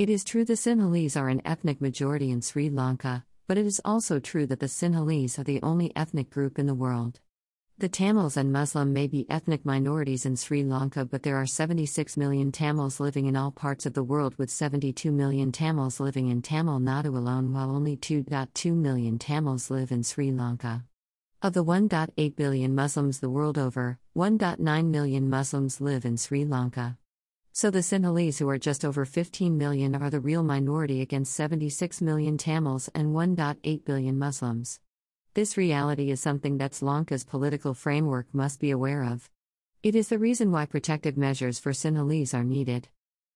It is true the Sinhalese are an ethnic majority in Sri Lanka, but it is also true that the Sinhalese are the only ethnic group in the world. The Tamils and Muslim may be ethnic minorities in Sri Lanka, but there are 76 million Tamils living in all parts of the world, with 72 million Tamils living in Tamil Nadu alone, while only 2.2 million Tamils live in Sri Lanka. Of the 1.8 billion Muslims the world over, 1.9 million Muslims live in Sri Lanka. So the Sinhalese, who are just over 15 million, are the real minority against 76 million Tamils and 1.8 billion Muslims. This reality is something that Sri Lanka's political framework must be aware of. It is the reason why protective measures for Sinhalese are needed.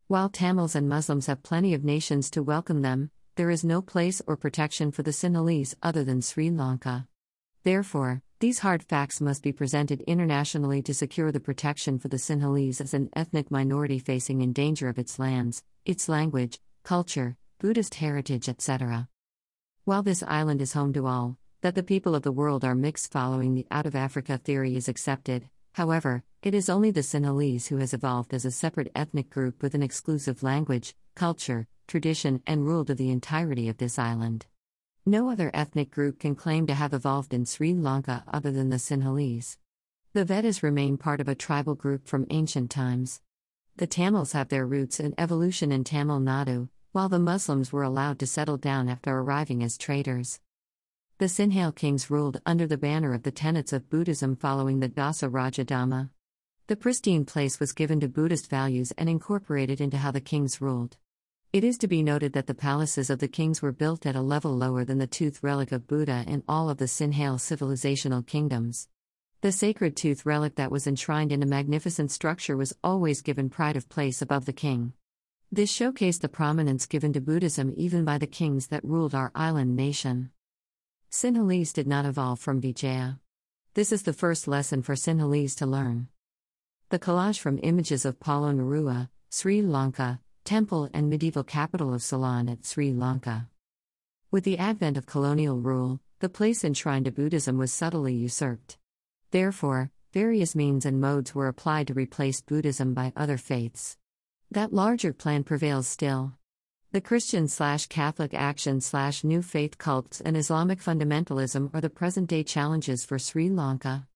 While Tamils and Muslims have plenty of nations to welcome them, there is no place or protection for the Sinhalese other than Sri Lanka. Therefore, these hard facts must be presented internationally to secure the protection for the Sinhalese as an ethnic minority facing in danger of its lands, its language, culture, Buddhist heritage, etc. While this island is home to all, that the people of the world are mixed following the out of Africa theory is accepted, however, it is only the Sinhalese who has evolved as a separate ethnic group with an exclusive language, culture, tradition, and rule to the entirety of this island. No other ethnic group can claim to have evolved in Sri Lanka other than the Sinhalese. The Veddas remain part of a tribal group from ancient times. The Tamils have their roots and evolution in Tamil Nadu, while the Muslims were allowed to settle down after arriving as traders. The Sinhale kings ruled under the banner of the tenets of Buddhism following the Dasa Rajadhamma. The pristine place was given to Buddhist values and incorporated into how the kings ruled. It is to be noted that the palaces of the kings were built at a level lower than the tooth relic of Buddha in all of the Sinhale civilizational kingdoms. The sacred tooth relic that was enshrined in a magnificent structure was always given pride of place above the king. This showcased the prominence given to Buddhism even by the kings that ruled our island nation. Sinhalese did not evolve from Vijaya. This is the first lesson for Sinhalese to learn. The collage from images of Polonnaruwa, Sri Lanka, temple and medieval capital of Ceylon at Sri Lanka. With the advent of colonial rule, the place enshrined to Buddhism was subtly usurped. Therefore, various means and modes were applied to replace Buddhism by other faiths. That larger plan prevails still. The Christian slash Catholic action slash new faith cults and Islamic fundamentalism are the present day challenges for Sri Lanka.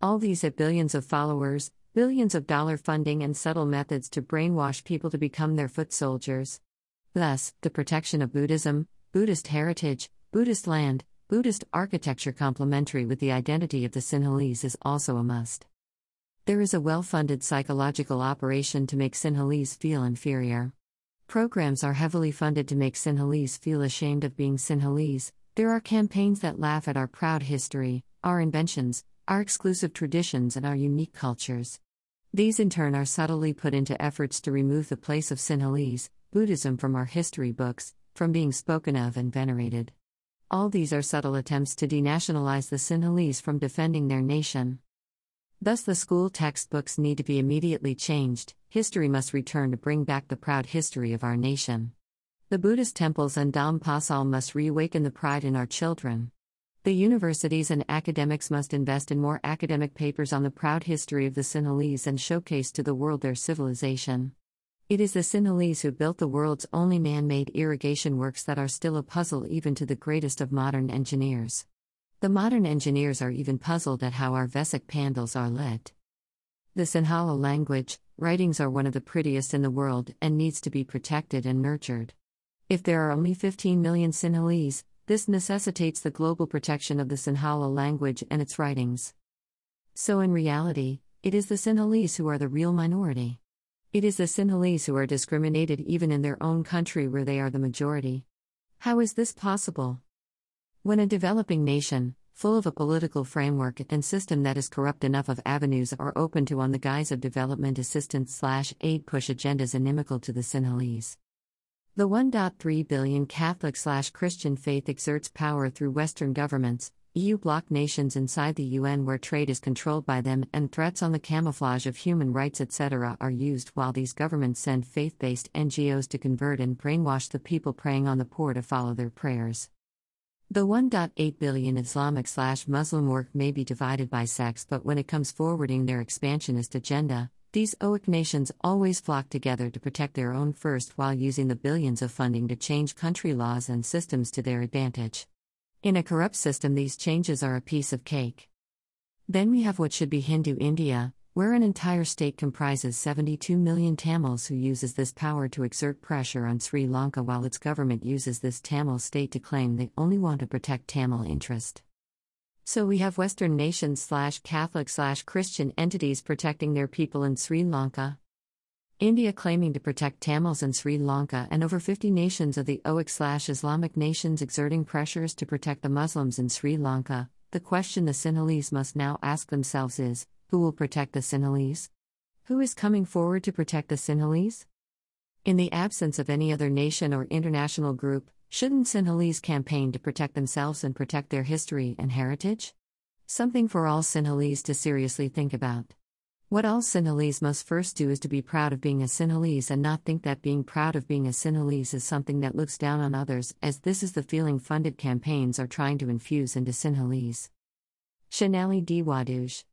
All these have billions of followers, billions of dollar funding, and subtle methods to brainwash people to become their foot soldiers. Thus, the protection of Buddhism, Buddhist heritage, Buddhist land, Buddhist architecture complementary with the identity of the Sinhalese is also a must. There is a well funded psychological operation to make Sinhalese feel inferior. Programs are heavily funded to make Sinhalese feel ashamed of being Sinhalese. There are campaigns that laugh at our proud history, our inventions, our exclusive traditions, and our unique cultures. These in turn are subtly put into efforts to remove the place of Sinhalese, Buddhism from our history books, from being spoken of and venerated. All these are subtle attempts to denationalize the Sinhalese from defending their nation. Thus, the school textbooks need to be immediately changed, history must return to bring back the proud history of our nation. The Buddhist temples and Daham Pasal must reawaken the pride in our children. The universities and academics must invest in more academic papers on the proud history of the Sinhalese and showcase to the world their civilization. It is the Sinhalese who built the world's only man made irrigation works that are still a puzzle even to the greatest of modern engineers. The modern engineers are even puzzled at how our Vesak pandals are lit. The Sinhala language, writings are one of the prettiest in the world and needs to be protected and nurtured. If there are only 15 million Sinhalese, this necessitates the global protection of the Sinhala language and its writings. So, in reality, it is the Sinhalese who are the real minority. It is the Sinhalese who are discriminated even in their own country where they are the majority. How is this possible? When a developing nation, full of a political framework and system that is corrupt enough of avenues are open to on the guise of development assistance slash aid push agendas inimical to the Sinhalese. The 1.3 billion Catholic slash Christian faith exerts power through Western governments, EU bloc nations inside the UN where trade is controlled by them, and threats on the camouflage of human rights, etc., are used while these governments send faith based NGOs to convert and brainwash the people preying on the poor to follow their prayers. The 1.8 billion Islamic slash Muslim work may be divided by sex, but when it comes forwarding their expansionist agenda, These OIC nations always flock together to protect their own first while using the billions of funding to change country laws and systems to their advantage. In a corrupt system, these changes are a piece of cake. Then we have what should be Hindu India, where an entire state comprises 72 million Tamils who uses this power to exert pressure on Sri Lanka while its government uses this Tamil state to claim they only want to protect Tamil interest. So we have Western nations slash Catholic slash Christian entities protecting their people in Sri Lanka. India claiming to protect Tamils in Sri Lanka and over 50 nations of the OIC slash Islamic nations exerting pressures to protect the Muslims in Sri Lanka. The question the Sinhalese must now ask themselves is who will protect the Sinhalese? Who is coming forward to protect the Sinhalese? In the absence of any other nation or international group, Shouldn't Sinhalese campaign to protect themselves and protect their history and heritage? Something for all Sinhalese to seriously think about. What all Sinhalese must first do is to be proud of being a Sinhalese and not think that being proud of being a Sinhalese is something that looks down on others, as this is the feeling funded campaigns are trying to infuse into Sinhalese. Shenali D Waduge